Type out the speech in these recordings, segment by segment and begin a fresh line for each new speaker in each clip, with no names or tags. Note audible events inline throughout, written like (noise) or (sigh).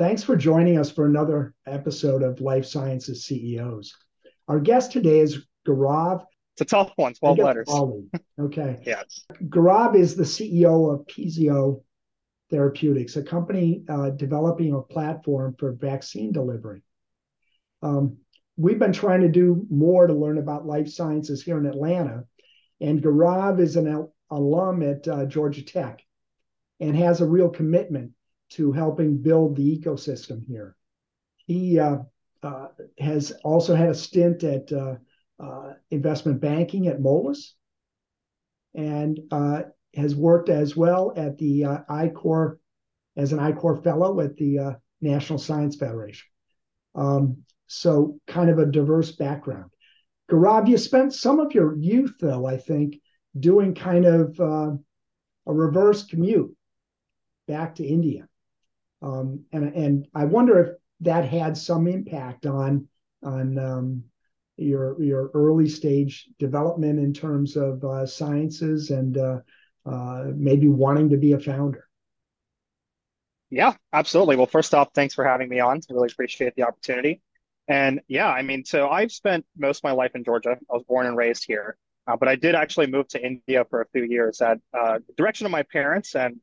Thanks for joining us for another episode of Life Sciences CEOs. Our guest today is Gaurav.
It's a tough one, 12 letters.
Okay. (laughs)
yes.
Gaurav is the CEO of Pzio Therapeutics, a company uh, developing a platform for vaccine delivery. Um, we've been trying to do more to learn about life sciences here in Atlanta, and Gaurav is an al- alum at uh, Georgia Tech and has a real commitment to helping build the ecosystem here. He uh, uh, has also had a stint at uh, uh, investment banking at Moelis and uh, has worked as well at the uh, I-Corps as an I-Corps fellow at the National Science Federation. Um, so kind of a diverse background. Gaurav, you spent some of your youth, though, I think, doing kind of uh, a reverse commute back to India. Um, and, and I wonder if that had some impact on on um, your your early stage development in terms of uh, sciences and uh, uh, maybe wanting to be a founder.
Yeah, absolutely. Well, first off, thanks for having me on. I really appreciate the opportunity. And yeah, I mean, so I've spent most of my life in Georgia. I was born and raised here, uh, but I did actually move to India for a few years at uh, the direction of my parents, and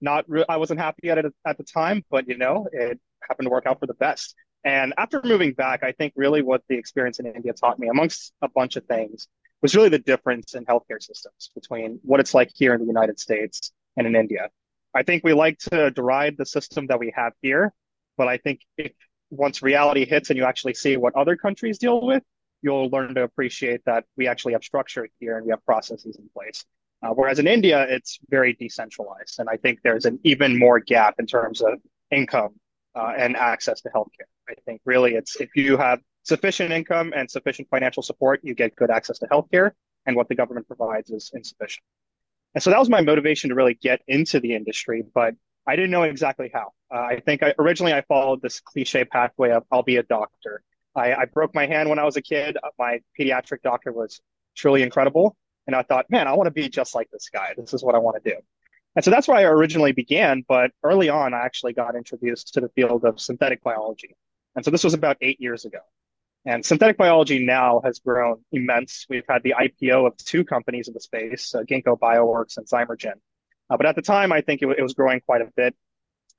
not re- I wasn't happy at it at the time, but you know, it happened to work out for the best. And after moving back, I think really what the experience in India taught me, amongst a bunch of things, was really the difference in healthcare systems between what it's like here in the United States and in India. I think we like to deride the system that we have here, but I think if once reality hits and you actually see what other countries deal with, you'll learn to appreciate that we actually have structure here and we have processes in place. Uh, whereas in India, it's very decentralized. And I think there's an even more gap in terms of income uh, and access to healthcare. I think really it's if you have sufficient income and sufficient financial support, you get good access to healthcare, and what the government provides is insufficient. And so that was my motivation to really get into the industry, but I didn't know exactly how. Uh, I think I, originally I followed this cliche pathway of I'll be a doctor. I, I broke my hand when I was a kid. My pediatric doctor was truly incredible. And I thought, man, I want to be just like this guy. This is what I want to do. And so that's where I originally began. But early on, I actually got introduced to the field of synthetic biology. And so this was about eight years ago. And synthetic biology now has grown immense. We've had the IPO of two companies in the space, uh, Ginkgo Bioworks and Zymergen. Uh, but at the time, I think it, it, was growing quite a bit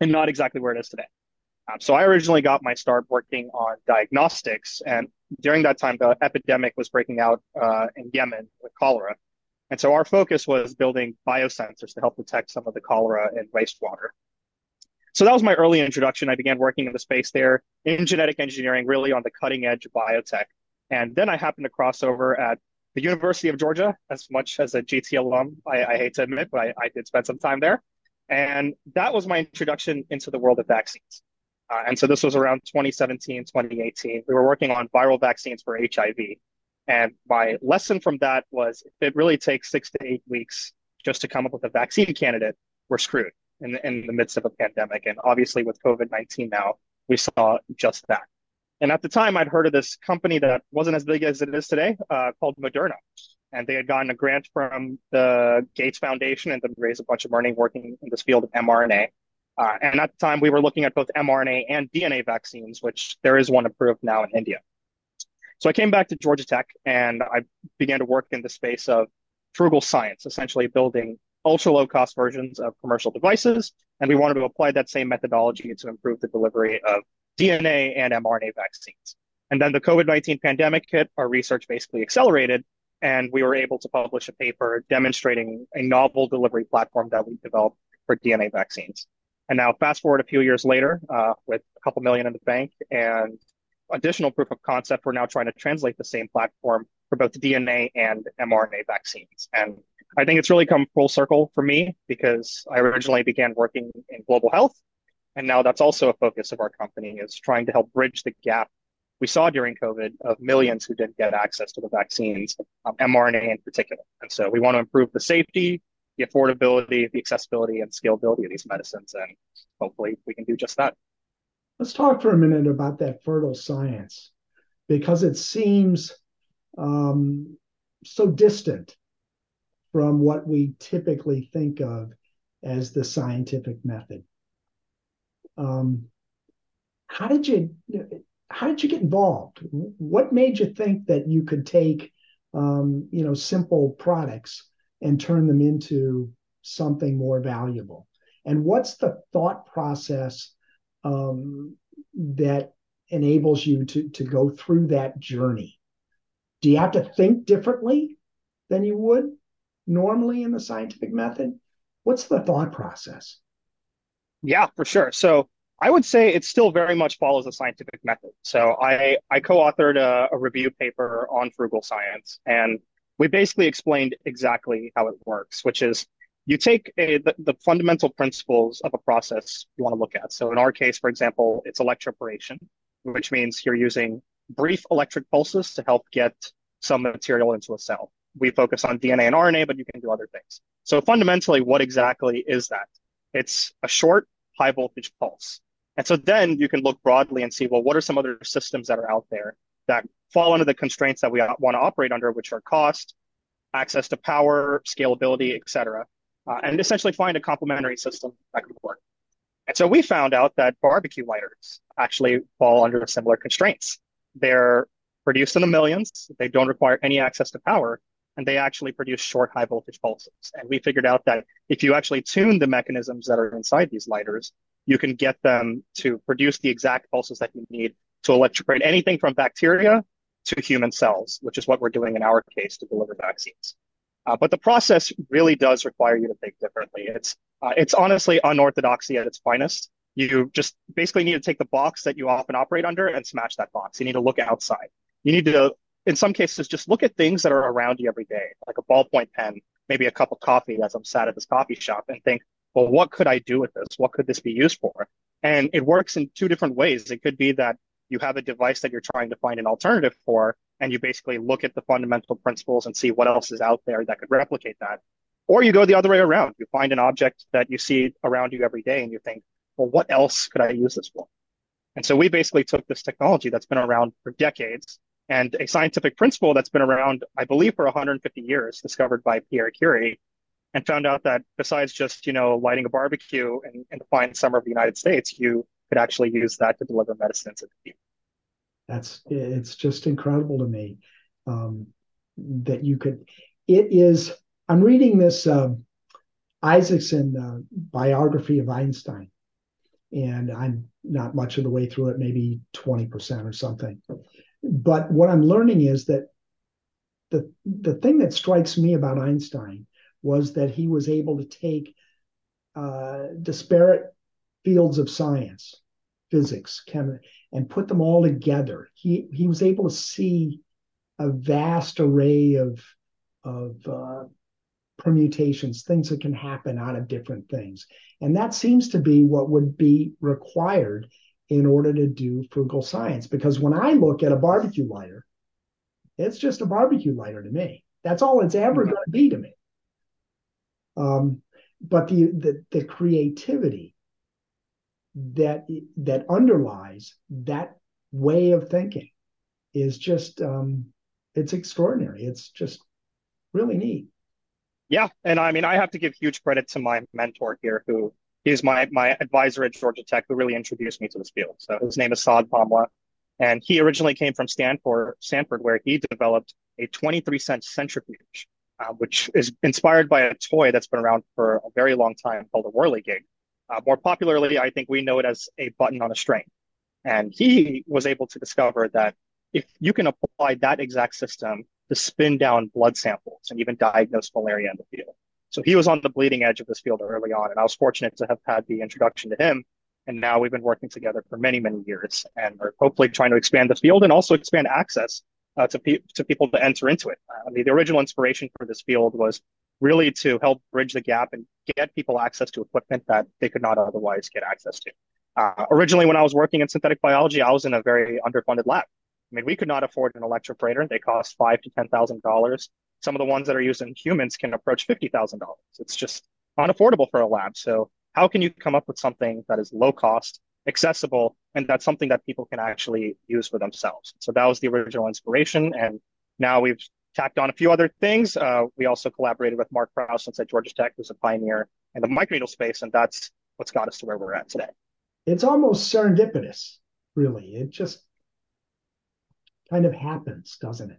and not exactly where it is today. Um, so I originally got my start working on diagnostics. And during that time, the epidemic was breaking out uh, in Yemen with cholera. And so our focus was building biosensors to help detect some of the cholera in wastewater. So that was my early introduction. I began working in the space there in genetic engineering, really on the cutting edge of biotech. And then I happened to cross over at the University of Georgia, as much as a GT alum, I, I hate to admit, but I, I, did spend some time there. And that was my introduction into the world of vaccines. Uh, and so this was around 2017, 2018. We were working on viral vaccines for HIV. And my lesson from that was if it really takes six to eight weeks just to come up with a vaccine candidate, we're screwed in the, in the midst of a pandemic. And obviously, with COVID 19 now, we saw just that. And at the time, I'd heard of this company that wasn't as big as it is today uh, called Moderna. And they had gotten a grant from the Gates Foundation and then raised a bunch of money working in this field of mRNA. Uh, and at the time, we were looking at both mRNA and DNA vaccines, which there is one approved now in India. So I came back to Georgia Tech and I began to work in the space of frugal science, essentially building ultra low cost versions of commercial devices. And we wanted to apply that same methodology to improve the delivery of DNA and mRNA vaccines. And then the COVID 19 pandemic hit, our research basically accelerated, and we were able to publish a paper demonstrating a novel delivery platform that we developed for DNA vaccines. And now, fast forward a few years later, uh, with a couple million in the bank and additional proof of concept, we're now trying to translate the same platform for both DNA and mRNA vaccines. And I think it's really come full circle for me because I originally began working in global health. And now that's also a focus of our company is trying to help bridge the gap we saw during COVID of millions who didn't get access to the vaccines, um, mRNA in particular. And so we want to improve the safety, the affordability, the accessibility, and scalability of these medicines. And hopefully we can do just that.
Let's talk for a minute about that fertile science because it seems um, so distant from what we typically think of as the scientific method. Um, how did you how did you get involved? What made you think that you could take um, you know simple products and turn them into something more valuable? And what's the thought process um, that enables you to to go through that journey? Do you have to think differently than you would normally in the scientific method? What's the thought process?
Yeah, for sure. So I would say it still very much follows the scientific method. So I, I co-authored a, a review paper on frugal science, and we basically explained exactly how it works, which is you take a, the, the, fundamental principles of a process you want to look at. So in our case, for example, it's electroporation, which means you're using brief electric pulses to help get some material into a cell. We focus on DNA and RNA, but you can do other things. So fundamentally, what exactly is that? It's a short high voltage pulse. And so then you can look broadly and see, well, what are some other systems that are out there that fall under the constraints that we want to operate under, which are cost, access to power, scalability, et cetera, uh, and essentially find a complementary system that could work. And so we found out that barbecue lighters actually fall under similar constraints. They're produced in the millions, they don't require any access to power, and they actually produce short high voltage pulses. And we figured out that if you actually tune the mechanisms that are inside these lighters, you can get them to produce the exact pulses that you need to electrocute anything from bacteria to human cells, which is what we're doing in our case to deliver vaccines. Uh, but the process really does require you to think differently. It's uh, it's honestly unorthodoxy at its finest. You just basically need to take the box that you often operate under and smash that box. You need to look outside. You need to, in some cases, just look at things that are around you every day, like a ballpoint pen, maybe a cup of coffee as I'm sat at this coffee shop, and think, well, what could I do with this? What could this be used for? And it works in two different ways. It could be that you have a device that you're trying to find an alternative for, and you basically look at the fundamental principles and see what else is out there that could replicate that. Or you go the other way around. You find an object that you see around you every day and you think, well, what else could I use this for? And so we basically took this technology that's been around for decades and a scientific principle that's been around, I believe, for 150 years, discovered by Pierre Curie, and found out that besides just you know lighting a barbecue in, in the fine summer of the United States, you could actually use that to deliver medicines to people.
That's it's just incredible to me um, that you could. It is. I'm reading this uh, Isaacson uh, biography of Einstein, and I'm not much of the way through it, maybe 20% or something. But what I'm learning is that the the thing that strikes me about Einstein was that he was able to take uh, disparate fields of science, physics, chemistry, and put them all together. He he was able to see a vast array of of uh, permutations, things that can happen out of different things, and that seems to be what would be required in order to do frugal science. Because when I look at a barbecue lighter, it's just a barbecue lighter to me. That's all it's ever going to be to me. Um, but the, the the creativity that that underlies that way of thinking is just um, it's extraordinary. It's just really neat.
Yeah, and I mean, I have to give huge credit to my mentor here, who is my my advisor at Georgia Tech, who really introduced me to this field. So his name is Saad Pamwa, and he originally came from Stanford, Stanford, where he developed a 23 cent centrifuge uh, which is inspired by a toy that's been around for a very long time called a whirligig. Uh, more popularly, I think we know it as a button on a string. And he was able to discover that if you can apply that exact system to spin down blood samples and even diagnose malaria in the field. So he was on the bleeding edge of this field early on, and I was fortunate to have had the introduction to him. And now we've been working together for many, many years and are hopefully trying to expand the field and also expand access uh, to, pe- to people to enter into it. Uh, I mean, the original inspiration for this field was really to help bridge the gap and get people access to equipment that they could not otherwise get access to. Uh, originally, when I was working in synthetic biology, I was in a very underfunded lab. I mean, we could not afford an electroporator; they cost five to ten thousand dollars. Some of the ones that are used in humans can approach fifty thousand dollars. It's just unaffordable for a lab. So, how can you come up with something that is low cost, accessible, and that's something that people can actually use for themselves. So that was the original inspiration, and now we've tacked on a few other things. Uh, we also collaborated with Mark Prowse at Georgia Tech, who's a pioneer in the microneedle space, and that's what's got us to where we're at today.
It's almost serendipitous really. It just kind of happens, doesn't it?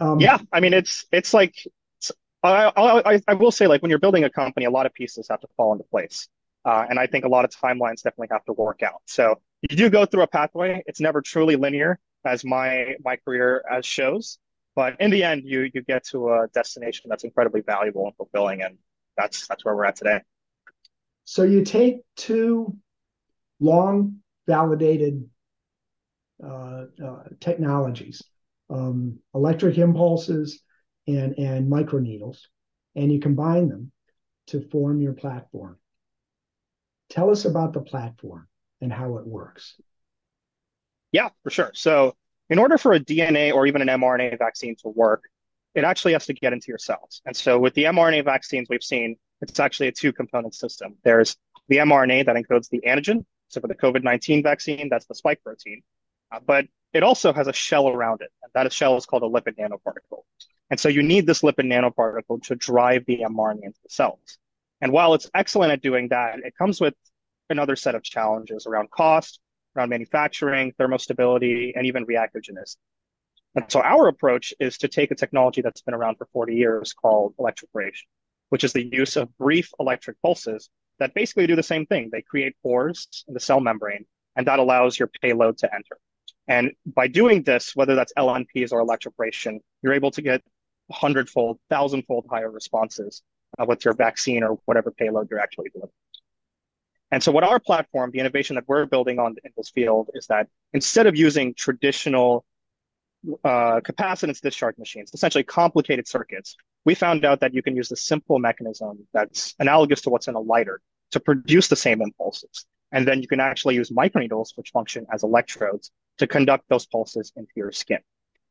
Um, yeah, I mean, it's it's like it's, I, I I will say like when you're building a company, a lot of pieces have to fall into place, uh, and I think a lot of timelines definitely have to work out. So you do go through a pathway. It's never truly linear, as my my career as shows, but in the end, you you get to a destination that's incredibly valuable and fulfilling, and that's that's where we're at today.
So you take two long validated uh, uh, technologies, um, electric impulses and, and microneedles, and you combine them to form your platform. Tell us about the platform and how it works.
Yeah, for sure. So, in order for a DNA or even an mRNA vaccine to work, it actually has to get into your cells. And so, with the mRNA vaccines we've seen, it's actually a two component system. There's the mRNA that encodes the antigen. So, for the COVID 19 vaccine, that's the spike protein. Uh, but it also has a shell around it. And that shell is called a lipid nanoparticle. And so you need this lipid nanoparticle to drive the mRNA into the cells. And while it's excellent at doing that, it comes with another set of challenges around cost, around manufacturing, thermostability, and even reactogenicity. And so our approach is to take a technology that's been around for 40 years called electroporation, which is the use of brief electric pulses that basically do the same thing. They create pores in the cell membrane, and that allows your payload to enter. And by doing this, whether that's LNPs or electroporation, you're able to get hundredfold, thousandfold higher responses uh, with your vaccine or whatever payload you're actually delivering. And so, what our platform, the innovation that we're building on in this field, is that instead of using traditional uh, capacitance discharge machines, essentially complicated circuits, we found out that you can use a simple mechanism that's analogous to what's in a lighter to produce the same impulses. And then you can actually use microneedles, which function as electrodes, to conduct those pulses into your skin.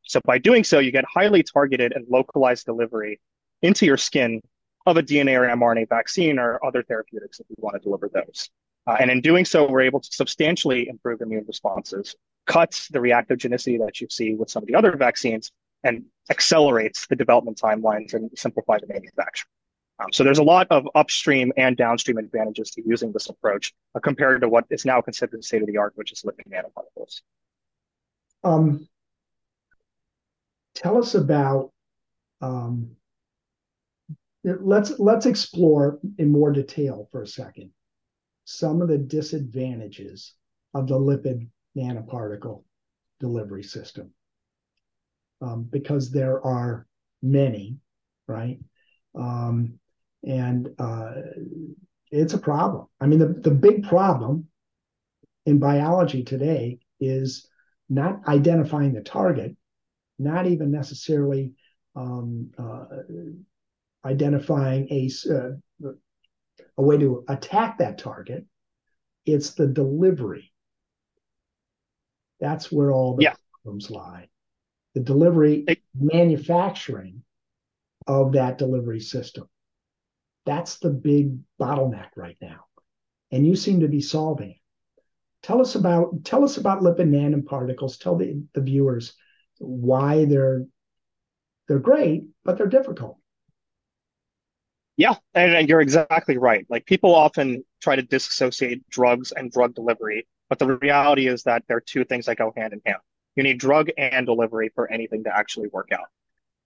So by doing so, you get highly targeted and localized delivery into your skin of a DNA or mRNA vaccine or other therapeutics if we want to deliver those. Uh, and in doing so, we're able to substantially improve immune responses, cuts the reactogenicity that you see with some of the other vaccines, and accelerates the development timelines and simplify the manufacturing. Um, so there's a lot of upstream and downstream advantages to using this approach uh, compared to what is now considered state of the art, which is lipid nanoparticles.
Um, tell us about um, let's let's explore in more detail for a second some of the disadvantages of the lipid nanoparticle delivery system. Um, because there are many right? Um, and uh, it's a problem. I mean the, the big problem in biology today is not identifying the target, not even necessarily um, uh, identifying a, uh, a way to attack that target. It's the delivery. That's where all the yeah. problems lie. The delivery, it, manufacturing of that delivery system. That's the big bottleneck right now. And you seem to be solving it. Tell us about tell us about lipid nanoparticles. Tell the, the viewers why they're they're great, but they're difficult.
Yeah, and, and, you're exactly right. Like people often try to disassociate drugs and drug delivery, but the reality is that they're two things that go hand in hand. You need drug and delivery for anything to actually work out.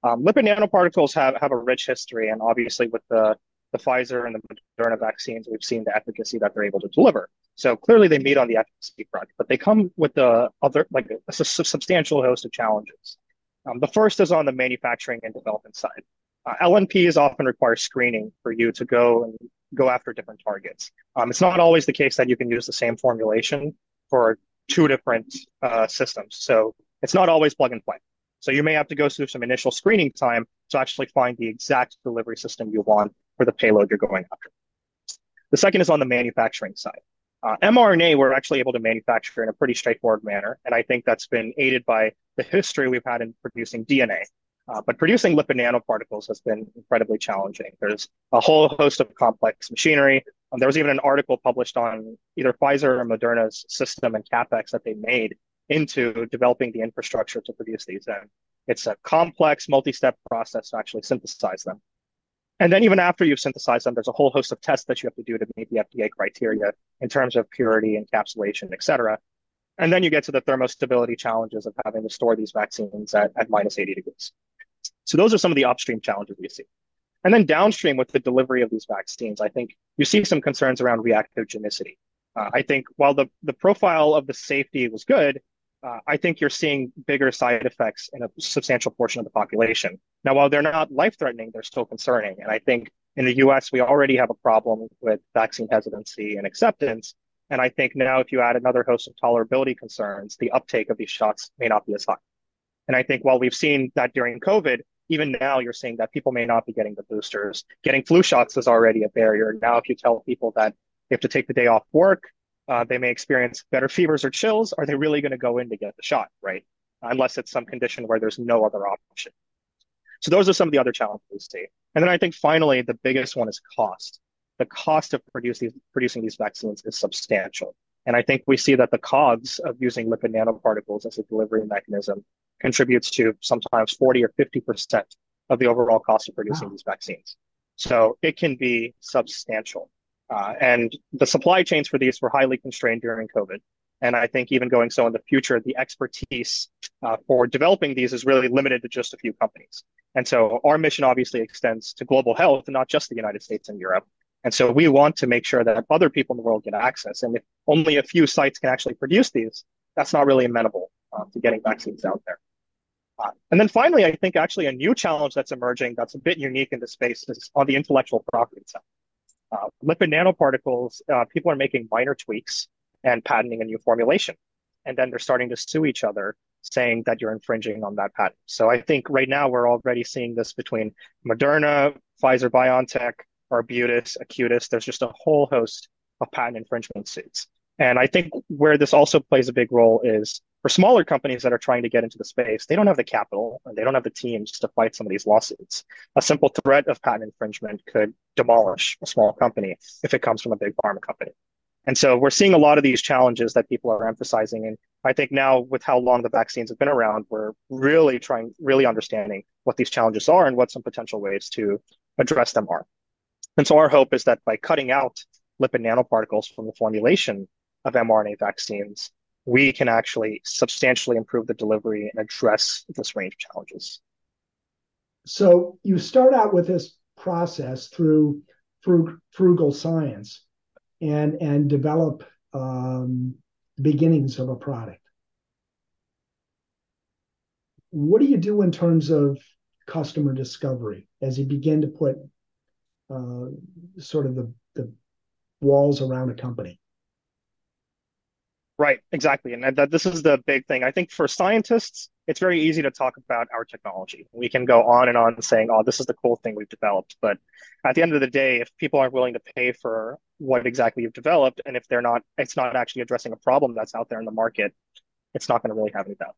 Um, lipid nanoparticles have, have a rich history, and obviously with the the Pfizer and the Moderna vaccines, we've seen the efficacy that they're able to deliver. So clearly they meet on the efficacy front, but they come with the other, like a, a substantial host of challenges. Um, the first is on the manufacturing and development side. Uh, LNPs often require screening for you to go and go after different targets. Um, it's not always the case that you can use the same formulation for two different uh, systems. So it's not always plug and play. So you may have to go through some initial screening time to actually find the exact delivery system you want for the payload you're going after. The second is on the manufacturing side. Uh, mRNA, we're actually able to manufacture in a pretty straightforward manner. And I think that's been aided by the history we've had in producing DNA. Uh, but producing lipid nanoparticles has been incredibly challenging. There's a whole host of complex machinery. Um, there was even an article published on either Pfizer or Moderna's system and capex that they made into developing the infrastructure to produce these. And it's a complex, multi-step process to actually synthesize them. And then even after you've synthesized them, there's a whole host of tests that you have to do to meet the FDA criteria in terms of purity, encapsulation, et cetera. And then you get to the thermostability challenges of having to store these vaccines at, at minus 80 degrees. So those are some of the upstream challenges we see. And then downstream with the delivery of these vaccines, I think you see some concerns around reactogenicity. Uh, I think while the, the profile of the safety was good, uh, I think you're seeing bigger side effects in a substantial portion of the population. Now, while they're not life threatening, they're still concerning. And I think in the US, we already have a problem with vaccine hesitancy and acceptance. And I think now, if you add another host of tolerability concerns, the uptake of these shots may not be as high. And I think while we've seen that during COVID, even now you're seeing that people may not be getting the boosters. Getting flu shots is already a barrier. Now, if you tell people that they have to take the day off work, uh, they may experience better fevers or chills. Are they really going to go in to get the shot, right? Unless it's some condition where there's no other option. So those are some of the other challenges we see. And then I think finally, the biggest one is cost. The cost of produce these, producing these vaccines is substantial. And I think we see that the COGS of using lipid nanoparticles as a delivery mechanism contributes to sometimes 40 or 50% of the overall cost of producing wow. these vaccines. So it can be substantial. Uh, and the supply chains for these were highly constrained during COVID. And I think even going so in the future, the expertise uh, for developing these is really limited to just a few companies. And so our mission obviously extends to global health, not just the United States and Europe. And so we want to make sure that other people in the world get access. And if only a few sites can actually produce these, that's not really amenable uh, to getting vaccines out there. And then finally, I think actually a new challenge that's emerging that's a bit unique in the space is on the intellectual property side. Uh, lipid nanoparticles, uh, people are making minor tweaks and patenting a new formulation. And then they're starting to sue each other, saying that you're infringing on that patent. So I think right now we're already seeing this between Moderna, Pfizer BioNTech, Arbutus, Acutus. There's just a whole host of patent infringement suits. And I think where this also plays a big role is for smaller companies that are trying to get into the space, they don't have the capital and they don't have the teams to fight some of these lawsuits. A simple threat of patent infringement could demolish a small company if it comes from a big pharma company. And so we're seeing a lot of these challenges that people are emphasizing. And I think now with how long the vaccines have been around, we're really trying, really understanding what these challenges are and what some potential ways to address them are. And so our hope is that by cutting out lipid nanoparticles from the formulation of mRNA vaccines, we can actually substantially improve the delivery and address this range of challenges.
So you start out with this process through frugal science and and develop um, beginnings of a product. What do you do in terms of customer discovery as you begin to put uh, sort of the, the walls around a company?
Right, exactly. And that this is the big thing. I think for scientists, it's very easy to talk about our technology. We can go on and on saying, oh, this is the cool thing we've developed. But at the end of the day, if people aren't willing to pay for what exactly you've developed, and if they're not, it's not actually addressing a problem that's out there in the market, it's not going to really have any value.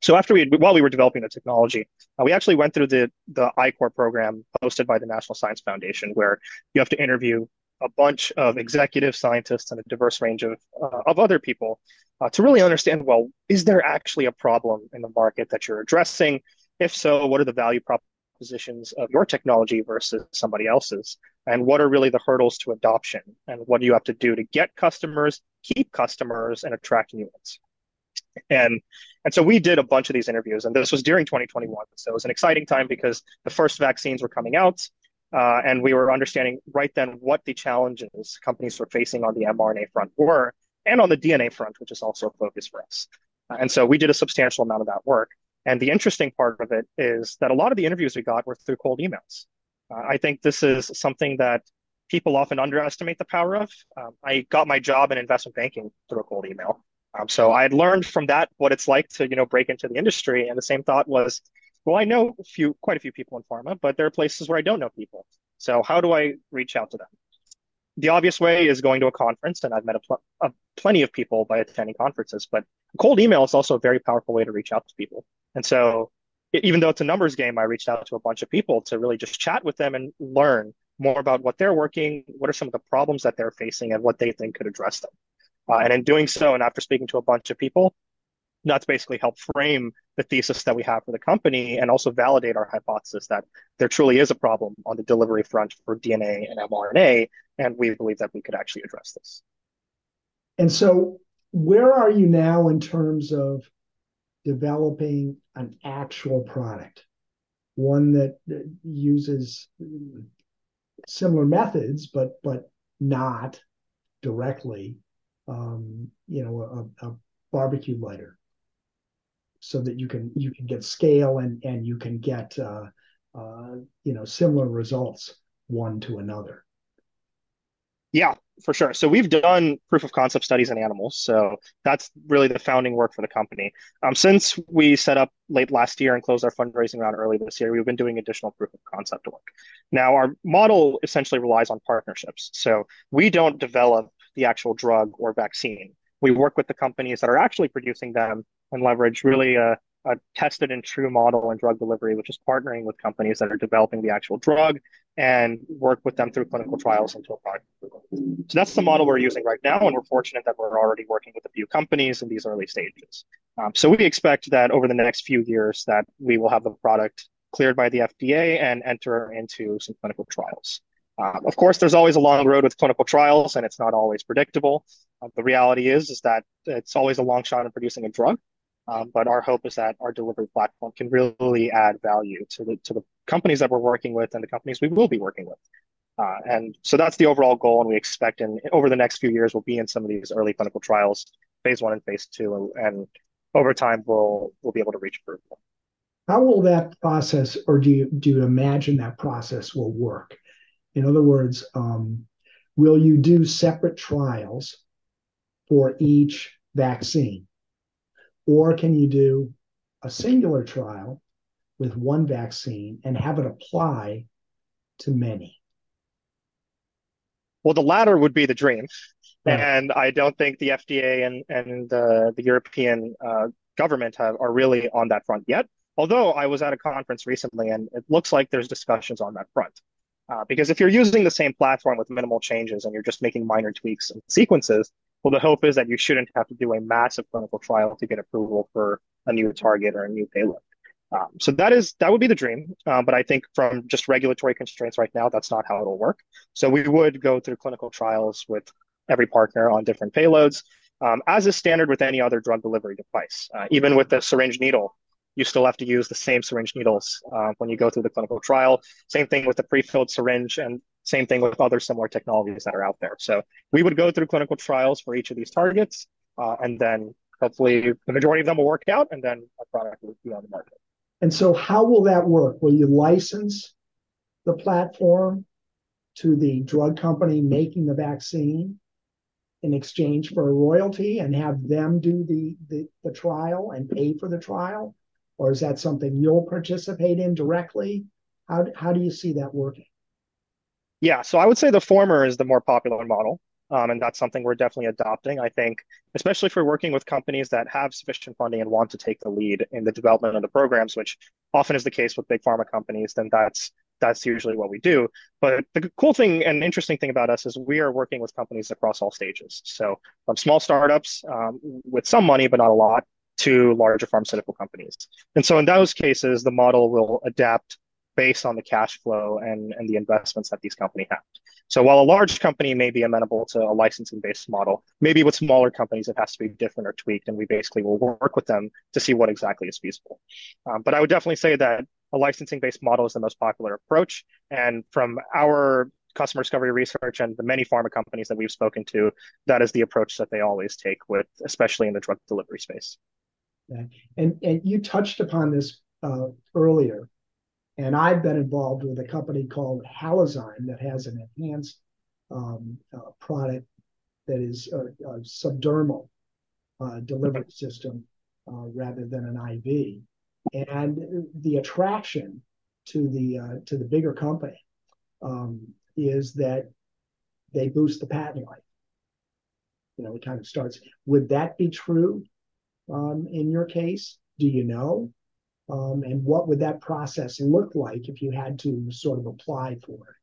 So after we, while we were developing the technology, uh, we actually went through the the I-Corps program hosted by the National Science Foundation, where you have to interview a bunch of executive scientists and a diverse range of, uh, of other people uh, to really understand well, is there actually a problem in the market that you're addressing? If so, what are the value propositions of your technology versus somebody else's? And what are really the hurdles to adoption? And what do you have to do to get customers, keep customers, and attract new ones? And and so we did a bunch of these interviews, and this was during 2021. So it was an exciting time because the first vaccines were coming out. Uh, and we were understanding right then what the challenges companies were facing on the mRNA front were, and on the DNA front, which is also a focus for us. Uh, and so we did a substantial amount of that work. And the interesting part of it is that a lot of the interviews we got were through cold emails. Uh, I think this is something that people often underestimate the power of. Um, I got my job in investment banking through a cold email. Um, so I had learned from that what it's like to, you know, break into the industry. And the same thought was, well, I know a few, quite a few people in pharma, but there are places where I don't know people. So how do I reach out to them? The obvious way is going to a conference, and I've met a, pl- a plenty of people by attending conferences. But cold email is also a very powerful way to reach out to people. And so, even though it's a numbers game, I reached out to a bunch of people to really just chat with them and learn more about what they're working, what are some of the problems that they're facing, and what they think could address them. Uh, and in doing so, and after speaking to a bunch of people, that's basically help frame the thesis that we have for the company and also validate our hypothesis that there truly is a problem on the delivery front for DNA and mRNA, and we believe that we could actually address this.
And so where are you now in terms of developing an actual product, one that uses similar methods, but but not directly, um, you know, a, a barbecue lighter, so that you can you can get scale and and you can get uh, uh, you know similar results one to another.
Yeah, for sure. So we've done proof of concept studies in animals. So that's really the founding work for the company. Um, since we set up late last year and closed our fundraising round early this year, we've been doing additional proof of concept work. Now, our model essentially relies on partnerships. So we don't develop the actual drug or vaccine. We work with the companies that are actually producing them and leverage really a, a tested and true model in drug delivery, which is partnering with companies that are developing the actual drug and work with them through clinical trials into a product. So that's the model we're using right now, and we're fortunate that we're already working with a few companies in these early stages. Um, so we expect that over the next few years that we will have the product cleared by the FDA and enter into some clinical trials. Uh, of course, there's always a long road with clinical trials, and it's not always predictable. Uh, the reality is, is that it's always a long shot in producing a drug. Um, but our hope is that our delivery platform can really add value to the to the companies that we're working with and the companies we will be working with. Uh, and so that's the overall goal, and we expect in over the next few years we'll be in some of these early clinical trials, phase one and phase two, and, over time we'll we'll be able to reach approval.
How will that process, or do you do you imagine that process will work? In other words, um, will you do separate trials for each vaccine? Or can you do a singular trial with one vaccine and have it apply to many?
Well, the latter would be the dream. And I don't think the FDA and, and the, the European uh, government have, are really on that front yet. Although I was at a conference recently and it looks like there's discussions on that front. Uh, because if you're using the same platform with minimal changes and you're just making minor tweaks and sequences, well, the hope is that you shouldn't have to do a massive clinical trial to get approval for a new target or a new payload. Um, so that is that would be the dream, uh, but I think from just regulatory constraints right now, that's not how it'll work. So we would go through clinical trials with every partner on different payloads, um, as is standard with any other drug delivery device. Uh, even with the syringe needle, you still have to use the same syringe needles uh, when you go through the clinical trial. Same thing with the pre-filled syringe and same thing with other similar technologies that are out there. So we would go through clinical trials for each of these targets, uh, and then hopefully the majority of them will work out, and then a product will be on the market.
And so, how will that work? Will you license the platform to the drug company making the vaccine in exchange for a royalty and have them do the, the, the trial and pay for the trial? Or is that something you'll participate in directly? How, how do you see that working?
Yeah, so I would say the former is the more popular model. Um, and that's something we're definitely adopting. I think, especially for working with companies that have sufficient funding and want to take the lead in the development of the programs, which often is the case with big pharma companies, then that's that's usually what we do. But the cool thing and interesting thing about us is we are working with companies across all stages. So from small startups um, with some money, but not a lot, to larger pharmaceutical companies. And so in those cases, the model will adapt based on the cash flow and, and the investments that these companies have. So while a large company may be amenable to a licensing based model, maybe with smaller companies it has to be different or tweaked, and we basically will work with them to see what exactly is feasible. Um, but I would definitely say that a licensing based model is the most popular approach. And from our customer discovery research and the many pharma companies that we've spoken to, that is the approach that they always take with, especially in the drug delivery space.
And and you touched upon this uh, earlier, and I've been involved with a company called Halozyme that has an enhanced um, uh, product that is a, a subdermal uh, delivery system uh, rather than an IV. And the attraction to the uh, to the bigger company um, is that they boost the patent life. You know, it kind of starts. Would that be true um, in your case? Do you know? Um, and what would that process look like if you had to sort of apply for it?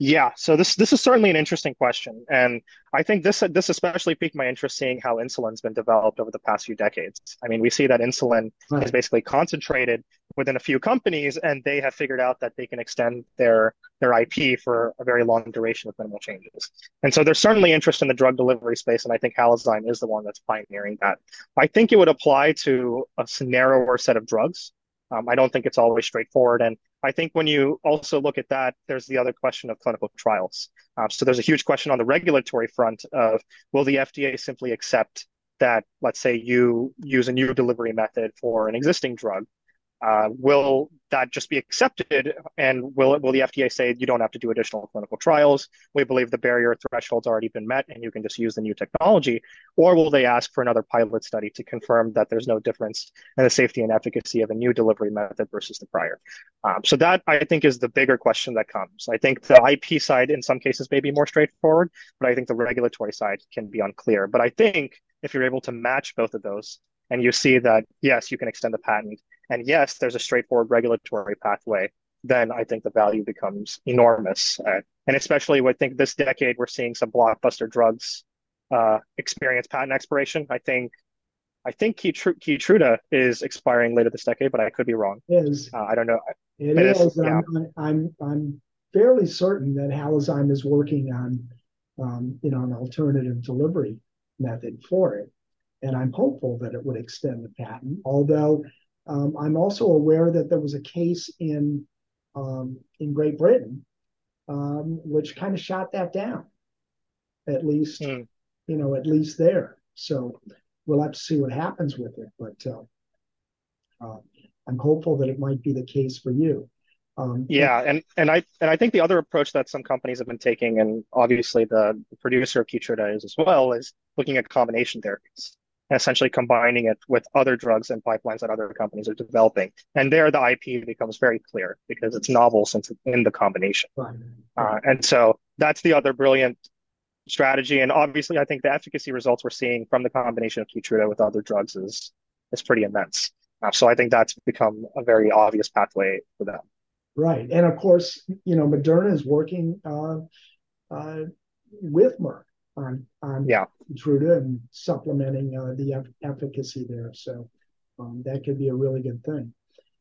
Yeah, so this this is certainly an interesting question, and I think this this especially piqued my interest seeing how insulin's been developed over the past few decades. I mean, we see that insulin is basically concentrated within a few companies, and they have figured out that they can extend their their IP for a very long duration with minimal changes. And so there's certainly interest in the drug delivery space, and I think Halozyme is the one that's pioneering that. I think it would apply to a narrower set of drugs. Um, I don't think it's always straightforward, and I think when you also look at that, there's the other question of clinical trials. Um, so there's a huge question on the regulatory front of will the FDA simply accept that, let's say, you use a new delivery method for an existing drug, uh, will that just be accepted? And will will the FDA say you don't have to do additional clinical trials? We believe the barrier threshold's already been met, and you can just use the new technology. Or will they ask for another pilot study to confirm that there's no difference in the safety and efficacy of a new delivery method versus the prior? Um, so that I think is the bigger question that comes. I think the IP side in some cases may be more straightforward, but I think the regulatory side can be unclear. But I think if you're able to match both of those and you see that yes, you can extend the patent and yes, there's a straightforward regulatory pathway, then I think the value becomes enormous. Uh, and especially, I think this decade we're seeing some blockbuster drugs uh, experience patent expiration. I think I think Keytruda is expiring later this decade, but I could be wrong.
It is.
Uh, I don't know.
It, it is. is yeah. I'm, I'm I'm fairly certain that Halozyme is working on um, you know an alternative delivery method for it, and I'm hopeful that it would extend the patent. Although um, I'm also aware that there was a case in um, in Great Britain um, which kind of shot that down, at least mm. you know at least there. So we'll have to see what happens with it, but uh, uh, I'm hopeful that it might be the case for you.
Um, yeah, and and I and I think the other approach that some companies have been taking, and obviously the, the producer of Keytruda is as well, is looking at combination therapies essentially combining it with other drugs and pipelines that other companies are developing. And there, the IP becomes very clear because it's novel since it's in the combination. Right. Uh, and so that's the other brilliant strategy. And obviously, I think the efficacy results we're seeing from the combination of Keytruda with other drugs is is pretty immense. Uh, so I think that's become a very obvious pathway for them.
Right, and of course, you know, Moderna is working uh, uh with Merck on on
yeah.
Keytruda and supplementing uh, the efficacy there. So um, that could be a really good thing.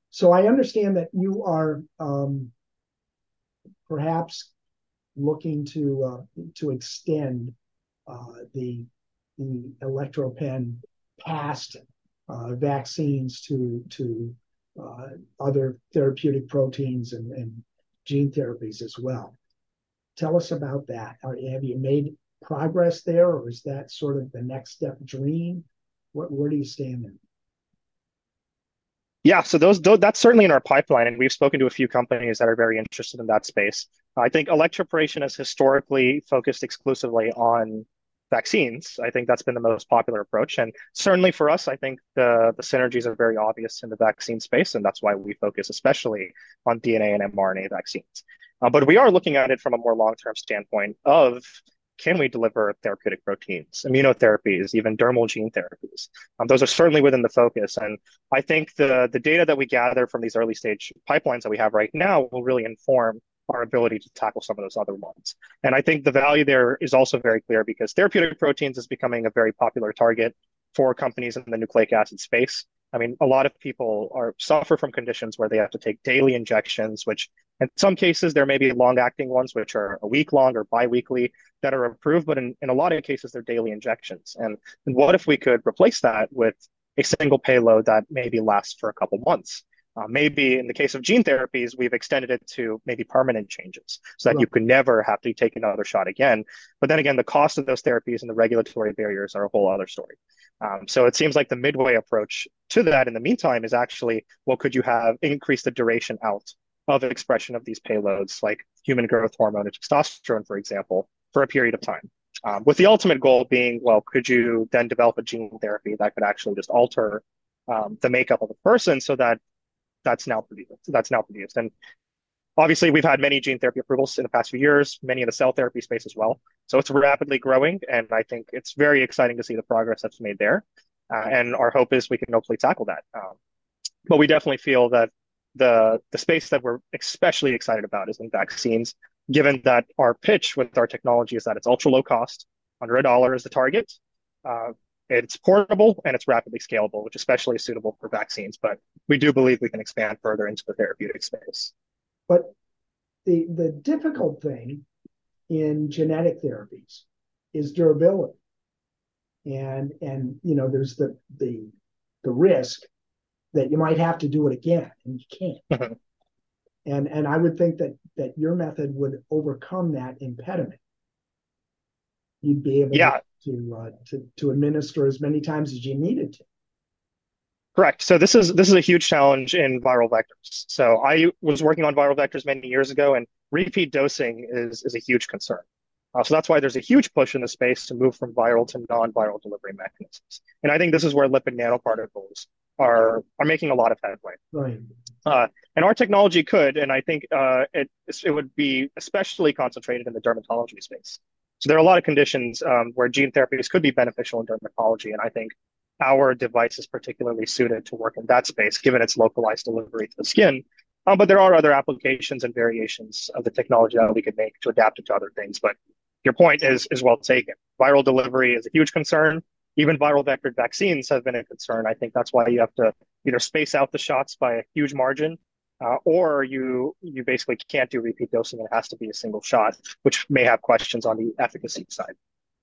So I understand that you are um, perhaps looking to uh, to extend uh, the the electropen past uh, vaccines to to uh, other therapeutic proteins and, and gene therapies as well. Tell us about that. Have you made progress there, or is that sort of the next step dream? Where do you stand in?
Yeah, so those, that's certainly in our pipeline, and we've spoken to a few companies that are very interested in that space. I think electroporation has historically focused exclusively on vaccines. I think that's been the most popular approach, and certainly for us, I think the synergies are very obvious in the vaccine space, and that's why we focus especially on DNA and mRNA vaccines. Uh, but we are looking at it from a more long term standpoint of can we deliver therapeutic proteins, immunotherapies, even dermal gene therapies? Um, those are certainly within the focus. And I think the, the data that we gather from these early stage pipelines that we have right now will really inform our ability to tackle some of those other ones. And I think the value there is also very clear because therapeutic proteins is becoming a very popular target for companies in the nucleic acid space. I mean, a lot of people are suffer from conditions where they have to take daily injections, which in some cases there may be long acting ones, which are a week long or biweekly that are approved, but in, in a lot of cases they're daily injections. And, and what if we could replace that with a single payload that maybe lasts for a couple months? Uh, maybe in the case of gene therapies, we've extended it to maybe permanent changes so that right. you could never have to take another shot again. But then again, the cost of those therapies and the regulatory barriers are a whole other story. Um, so it seems like the midway approach to that in the meantime is actually, well, could you have increase the duration out of expression of these payloads, like human growth hormone and testosterone, for example, for a period of time? Um, with the ultimate goal being, well, could you then develop a gene therapy that could actually just alter um, the makeup of a person so that that's now produced. That's now produced. And obviously, we've had many gene therapy approvals in the past few years, many in the cell therapy space as well. So it's rapidly growing, and I think it's very exciting to see the progress that's made there. Uh, and our hope is we can hopefully tackle that. Um, but we definitely feel that the the space that we're especially excited about is in vaccines. given that our pitch with our technology is that it's ultra low cost, under a dollar is the target. Uh, it's portable and it's rapidly scalable, which is especially is suitable for vaccines. But we do believe we can expand further into the therapeutic space.
But the the difficult thing in genetic therapies is durability. And and you know, there's the the the risk that you might have to do it again and you can't. Mm-hmm. and and I would think that that your method would overcome that impediment. You'd be able
yeah.
to uh, to to administer as many times as you needed to.
Correct. So this is this is a huge challenge in viral vectors. So I was working on viral vectors many years ago, and repeat dosing is is a huge concern. Uh, so that's why there's a huge push in the space to move from viral to non-viral delivery mechanisms. And I think this is where lipid nanoparticles are are making a lot of headway.
Right.
Uh, and our technology could, and I think uh, it it would be especially concentrated in the dermatology space. So there are a lot of conditions um, where gene therapies could be beneficial in dermatology, and I think our device is particularly suited to work in that space, given its localized delivery to the skin. Um, but there are other applications and variations of the technology that we could make to adapt it to other things. But your point is is well taken. Viral delivery is a huge concern. Even viral vectored vaccines have been a concern. I think that's why you have to either space out the shots by a huge margin, uh, or you you basically can't do repeat dosing. It has to be a single shot, which may have questions on the efficacy side.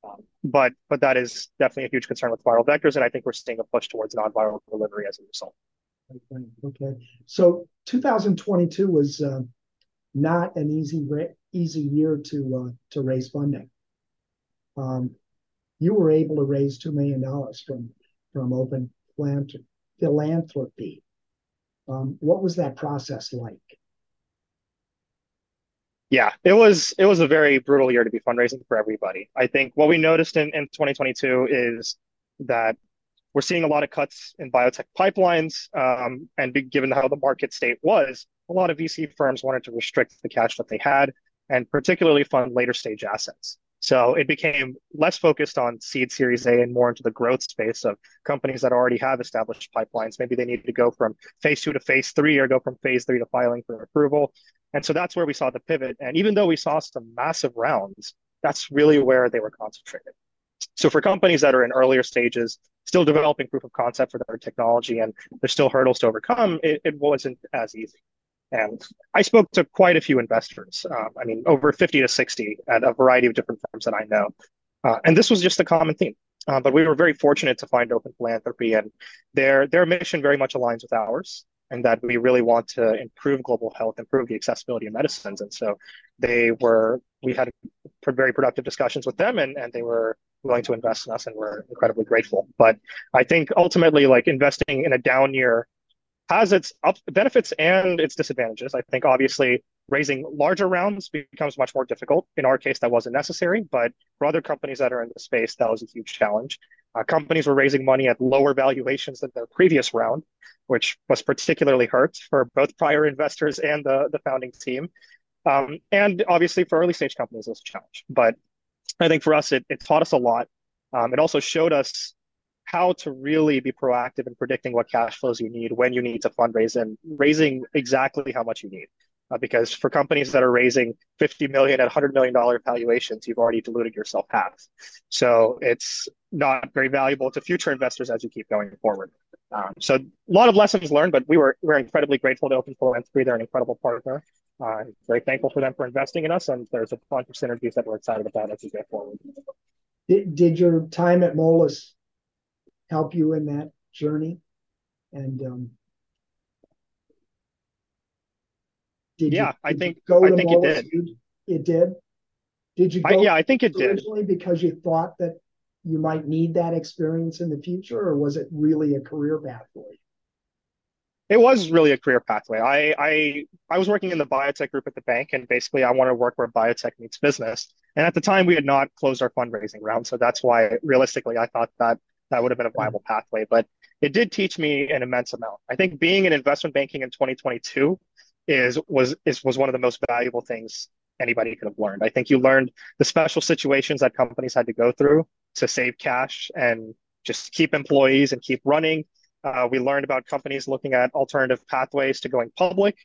Um, but but that is definitely a huge concern with viral vectors, and I think we're seeing a push towards non-viral delivery as a result.
Okay. okay. So 2022 was uh, not an easy easy year to uh, to raise funding. Um, you were able to raise two million dollars from from Open Philanthropy. Um, what was that process like?
Yeah, it was it was a very brutal year to be fundraising for everybody. I think what we noticed in, in 2022 is that we're seeing a lot of cuts in biotech pipelines, um, and given how the market state was, a lot of VC firms wanted to restrict the cash that they had and particularly fund later stage assets. So it became less focused on seed series A and more into the growth space of companies that already have established pipelines. Maybe they need to go from phase two to phase three or go from phase three to filing for approval. And so that's where we saw the pivot. And even though we saw some massive rounds, that's really where they were concentrated. So for companies that are in earlier stages, still developing proof of concept for their technology, and there's still hurdles to overcome, it, it wasn't as easy. And I spoke to quite a few investors. Um, I mean, over 50 to 60 at a variety of different firms that I know. Uh, and this was just a common theme. Uh, but we were very fortunate to find Open Philanthropy, and their their mission very much aligns with ours, and that we really want to improve global health, improve the accessibility of medicines. And so they were, we had very productive discussions with them, and, and they were willing to invest in us, and we're incredibly grateful. But I think ultimately, like investing in a down year has its up benefits and its disadvantages. I think obviously raising larger rounds becomes much more difficult. In our case, that wasn't necessary, but for other companies that are in the space, that was a huge challenge. Uh, companies were raising money at lower valuations than their previous round, which was particularly hurt for both prior investors and the, the founding team. Um, and obviously for early stage companies, it was a challenge. But I think for us, it, it taught us a lot. Um, it also showed us how to really be proactive in predicting what cash flows you need when you need to fundraise and raising exactly how much you need. Uh, because for companies that are raising 50 million at 100 million dollar valuations, you've already diluted yourself half. So it's not very valuable to future investors as you keep going forward. Um, so a lot of lessons learned, but we were we're incredibly grateful to Open Philanthropy. They're an incredible partner. Uh, very thankful for them for investing in us, and there's a bunch of synergies that we're excited about as we go forward.
Did, did your time at Moelis help you in that journey? And um,
did yeah, you, I think go I think it did.
it did. Did you?
I, yeah, I think it did.
Because you thought that you might need that experience in the future, or was it really a career path for you?
It was really a career pathway. I, I I was working in the biotech group at the bank, and basically, I wanted to work where biotech meets business. And at the time, we had not closed our fundraising round, so that's why, realistically, I thought that that would have been a viable pathway. But it did teach me an immense amount. I think being in investment banking in 2022 is was is was one of the most valuable things anybody could have learned. I think you learned the special situations that companies had to go through to save cash and just keep employees and keep running. Uh, we learned about companies looking at alternative pathways to going public.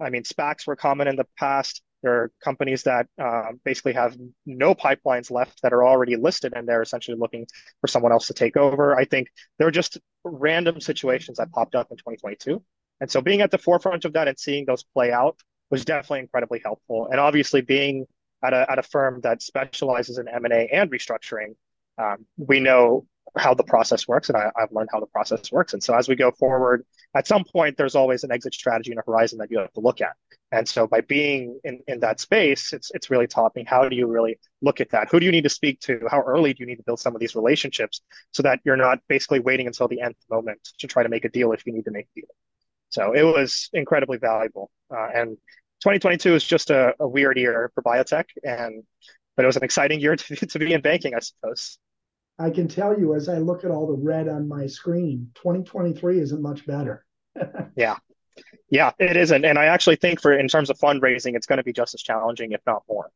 I mean, SPACs were common in the past. There are companies that uh, basically have no pipelines left that are already listed, and they're essentially looking for someone else to take over. I think there are just random situations that popped up in 2022. And so being at the forefront of that and seeing those play out was definitely incredibly helpful. And obviously being at a, at a firm that specializes in M&A and restructuring, um, we know how the process works and I, have learned how the process works. And so as we go forward, at some point, there's always an exit strategy and a horizon that you have to look at. And so by being in, in that space, it's, it's really taught me how do you really look at that? Who do you need to speak to? How early do you need to build some of these relationships so that you're not basically waiting until the end moment to try to make a deal if you need to make a deal? So it was incredibly valuable. Uh, and 2022 is just a, a weird year for biotech and but it was an exciting year (laughs) to, to be in banking, I suppose.
I can tell you as I look at all the red on my screen, 2023 isn't much better. (laughs)
yeah. Yeah, it isn't. And I actually think for in terms of fundraising, it's going to be just as challenging, if not more.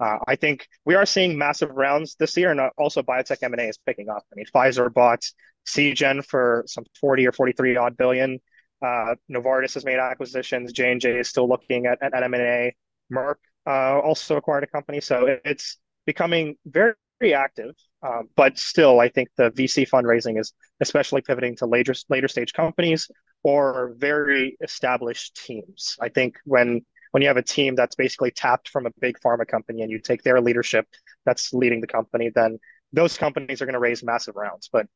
Uh, I think we are seeing massive rounds this year, and also biotech M&A is picking up. I mean, Pfizer bought Seagen for some 40 or 43 odd billion. Uh, Novartis has made acquisitions. J and J is still looking at, at, at M&A. Merck uh, also acquired a company, so it, it's becoming very, very active. Um, but still, I think the VC fundraising is especially pivoting to later later stage companies or very established teams. I think when when you have a team that's basically tapped from a big pharma company and you take their leadership that's leading the company, then those companies are going to raise massive rounds. But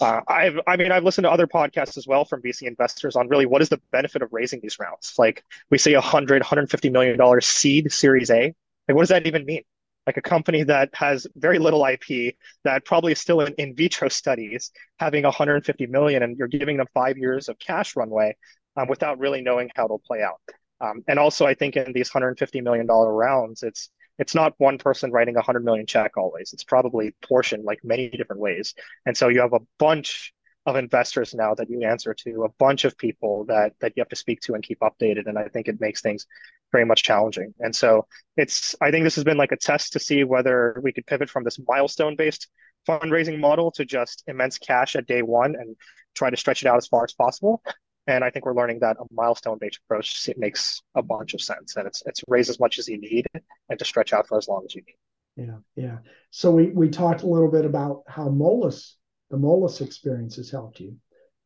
uh, I've, I mean, I've listened to other podcasts as well from VC investors on really what is the benefit of raising these rounds. Like we see a hundred, hundred fifty million dollar seed Series A. Like, what does that even mean? Like a company that has very little IP that probably is still in in vitro studies, having 150 million, and you're giving them five years of cash runway um, without really knowing how it'll play out. Um, and also, I think in these 150 million dollar rounds, it's it's not one person writing a 100 million check always. It's probably portioned like many different ways, and so you have a bunch of investors now that you answer to, a bunch of people that that you have to speak to and keep updated. And I think it makes things very much challenging. And so it's I think this has been like a test to see whether we could pivot from this milestone based fundraising model to just immense cash at day one and try to stretch it out as far as possible. And I think we're learning that a milestone based approach makes a bunch of sense. And it's it's raise as much as you need and to stretch out for as long as you need.
Yeah, yeah. So we we talked a little bit about how Moelis, the Moelis experience has helped you.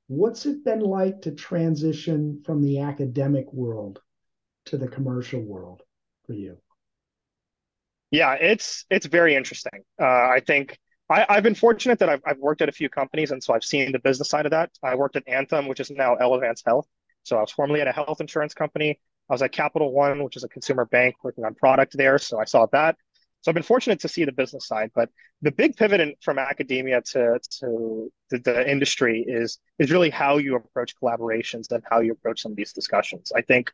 What's it been like to transition from the academic world to the commercial world for you?
Yeah, it's it's very interesting. Uh, I think I, have been fortunate that I've, I've worked at a few companies, and so I've seen the business side of that. I worked at Anthem, which is now Elevance Health. So I was formerly at a health insurance company. I was at Capital One, which is a consumer bank, working on product there. So I saw that. So I've been fortunate to see the business side, but the big pivot in, from academia to to the, the, industry is is really how you approach collaborations and how you approach some of these discussions. I think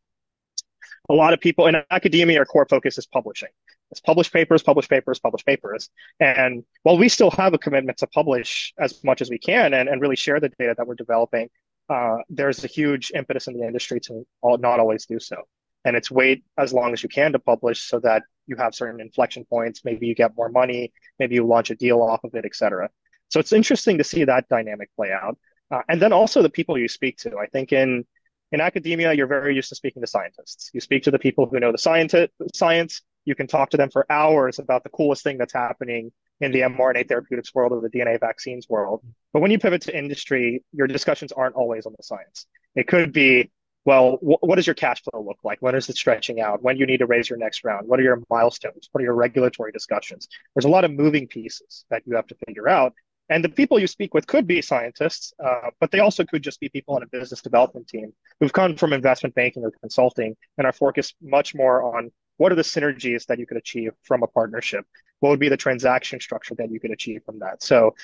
a lot of people in academia, our core focus is publishing. It's publish papers, publish papers, publish papers. And while we still have a commitment to publish as much as we can and, and really share the data that we're developing, uh, there's a huge impetus in the industry to all, not always do so. And it's wait as long as you can to publish so that you have certain inflection points. Maybe you get more money maybe you launch a deal off of it etc so it's interesting to see that dynamic play out. Uh, and then also the people you speak to. I think in in academia you're very used to speaking to scientists you speak to the people who know the science you can talk to them for hours about the coolest thing that's happening in the mRNA therapeutics world or the DNA vaccines world. But when you pivot to industry, your discussions aren't always on the science. It could be well, wh- what does your cash flow look like? When is it stretching out? When do you need to raise your next round? What are your milestones? What are your regulatory discussions? There's a lot of moving pieces that you have to figure out. And the people you speak with could be scientists, uh, but they also could just be people on a business development team who've come from investment banking or consulting and are focused much more on what are the synergies that you could achieve from a partnership? What would be the transaction structure that you could achieve from that? So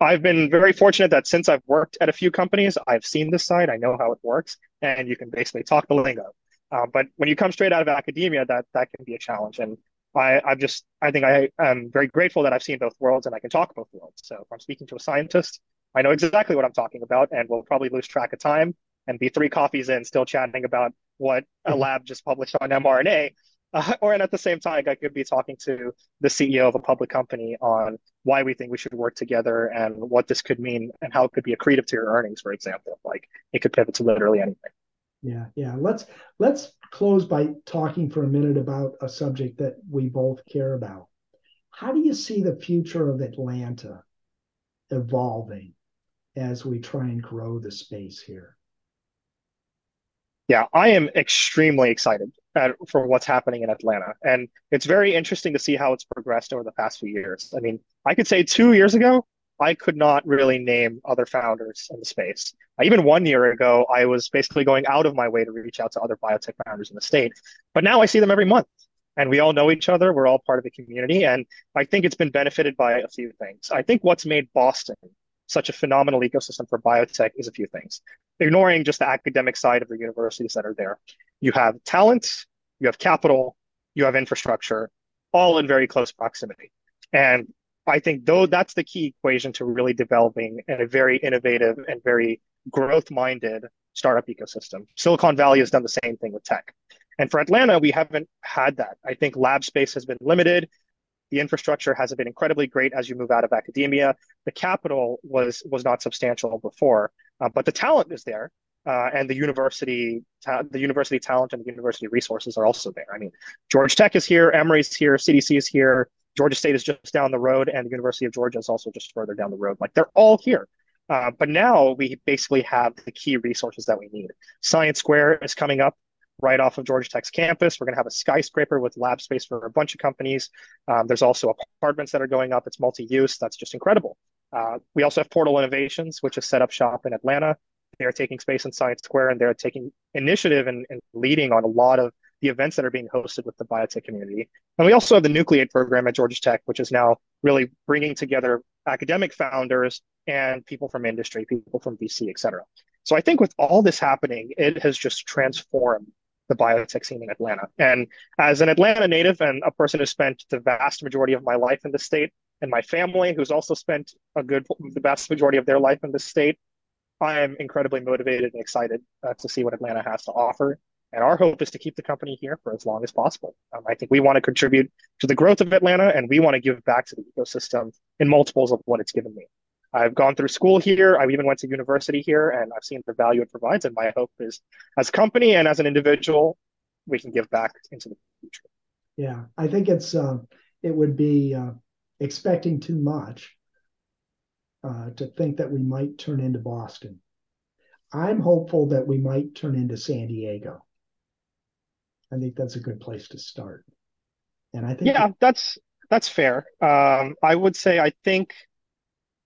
I've been very fortunate that since I've worked at a few companies, I've seen this side, I know how it works, and you can basically talk the lingo. Uh, but when you come straight out of academia, that that can be a challenge. And I, I'm just, I think I am very grateful that I've seen both worlds and I can talk both worlds. So if I'm speaking to a scientist, I know exactly what I'm talking about, and we'll probably lose track of time and be three coffees in still chatting about what a mm-hmm. lab just published on mRNA. Uh, or and at the same time, I could be talking to the CEO of a public company on why we think we should work together and what this could mean and how it could be accretive to your earnings, for example. Like it could pivot to literally anything.
Yeah, yeah. Let's let's close by talking for a minute about a subject that we both care about. How do you see the future of Atlanta evolving as we try and grow the space here?
Yeah, I am extremely excited at, for what's happening in Atlanta. And it's very interesting to see how it's progressed over the past few years. I mean, I could say two years ago, I could not really name other founders in the space. Uh, even one year ago, I was basically going out of my way to reach out to other biotech founders in the state. But now I see them every month and we all know each other. We're all part of the community. And I think it's been benefited by a few things. I think what's made Boston such a phenomenal ecosystem for biotech is a few things. Ignoring just the academic side of the universities that are there. You have talent, you have capital, you have infrastructure, all in very close proximity. And I think though that's the key equation to really developing a very innovative and very growth minded startup ecosystem. Silicon Valley has done the same thing with tech. And for Atlanta, we haven't had that. I think lab space has been limited. The infrastructure hasn't been incredibly great as you move out of academia. The capital was was not substantial before, uh, but the talent is there, uh, and the university ta- the university talent and the university resources are also there. I mean, Georgia Tech is here, Emory's here, CDC is here, Georgia State is just down the road, and the University of Georgia is also just further down the road. Like they're all here. Uh, but now we basically have the key resources that we need. Science Square is coming up right off of Georgia Tech's campus. We're going to have a skyscraper with lab space for a bunch of companies. Um, there's also apartments that are going up. It's multi-use. That's just incredible. Uh, we also have Portal Innovations, which is set up shop in Atlanta. They're taking space in Science Square and they're taking initiative and, and leading on a lot of the events that are being hosted with the biotech community. And we also have the Nucleate program at Georgia Tech, which is now really bringing together academic founders and people from industry, people from VC, et cetera. So I think with all this happening, it has just transformed the biotech scene in Atlanta. And as an Atlanta native and a person who spent the vast majority of my life in the state, and my family who's also spent a good the vast majority of their life in the state, I am incredibly motivated and excited uh, to see what Atlanta has to offer. And our hope is to keep the company here for as long as possible. Um, I think we want to contribute to the growth of Atlanta and we want to give back to the ecosystem in multiples of what it's given me. I've gone through school here. I've even went to university here and I've seen the value it provides. And my hope is as a company and as an individual, we can give back into the future.
Yeah, I think it's, uh, it would be uh, expecting too much uh, to think that we might turn into Boston. I'm hopeful that we might turn into San Diego. I think that's a good place to start.
And I think yeah, that's that's fair. Um, I would say I think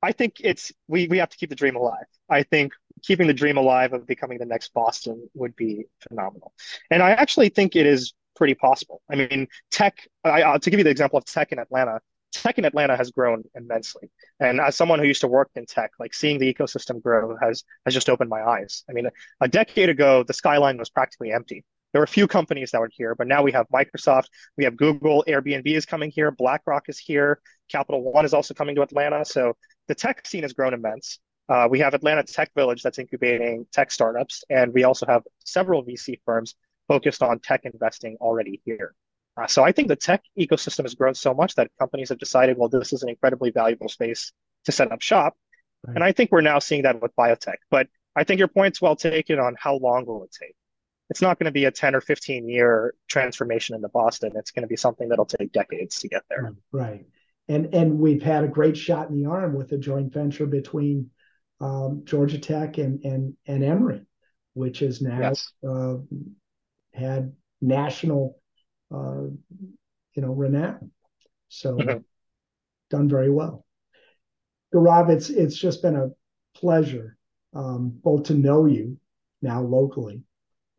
I think it's we we have to keep the dream alive. I think keeping the dream alive of becoming the next Boston would be phenomenal. And I actually think it is pretty possible. I mean, tech. I, uh, to give you the example of tech in Atlanta, tech in Atlanta has grown immensely. And as someone who used to work in tech, like seeing the ecosystem grow has has just opened my eyes. I mean, a decade ago, the skyline was practically empty. There were a few companies that were here, but now we have Microsoft, we have Google, Airbnb is coming here, BlackRock is here, Capital One is also coming to Atlanta. So the tech scene has grown immense. Uh, we have Atlanta Tech Village that's incubating tech startups, and we also have several VC firms focused on tech investing already here. Uh, so I think the tech ecosystem has grown so much that companies have decided, well, this is an incredibly valuable space to set up shop. Right. And I think we're now seeing that with biotech. But I think your point's well taken on how long will it take it's not going to be a 10 or 15 year transformation into Boston. It's going to be something that'll take decades to get there.
Right. And and we've had a great shot in the arm with a joint venture between um, Georgia Tech and and and Emory, which has now yes. uh, had national, uh, you know, renown. So mm-hmm. done very well. Gaurav, it's it's just been a pleasure um, both to know you now locally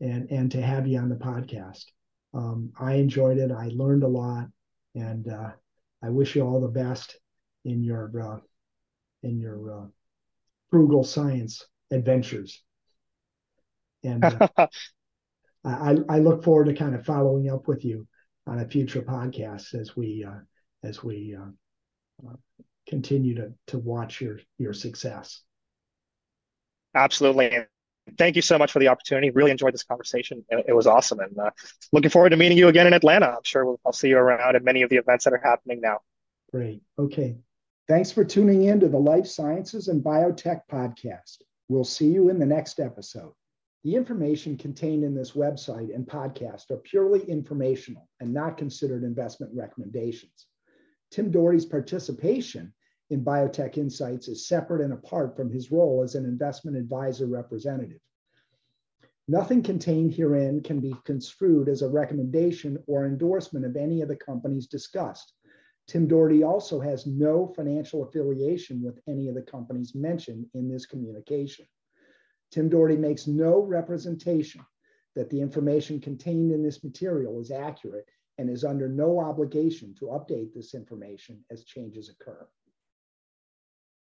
and and to have you on the podcast. Um, I enjoyed it. I learned a lot, and uh, I wish you all the best in your uh, in your uh, frugal science adventures. And uh, (laughs) I, I look forward to kind of following up with you on a future podcast as we uh, as we uh, continue to to watch your your success.
Absolutely thank you so much for the opportunity. Really enjoyed this conversation. It, it was awesome, and uh, looking forward to meeting you again in Atlanta. I'm sure we'll, I'll see you around at many of the events that are happening now.
Great. Okay. Thanks for tuning in to the Life Sciences and Biotech podcast. We'll see you in the next episode. The information contained in this website and podcast are purely informational and not considered investment recommendations. Tim Dougherty's participation in Biotech Insights is separate and apart from his role as an investment advisor representative. Nothing contained herein can be construed as a recommendation or endorsement of any of the companies discussed. Tim Dougherty also has no financial affiliation with any of the companies mentioned in this communication. Tim Dougherty makes no representation that the information contained in this material is accurate and is under no obligation to update this information as changes occur.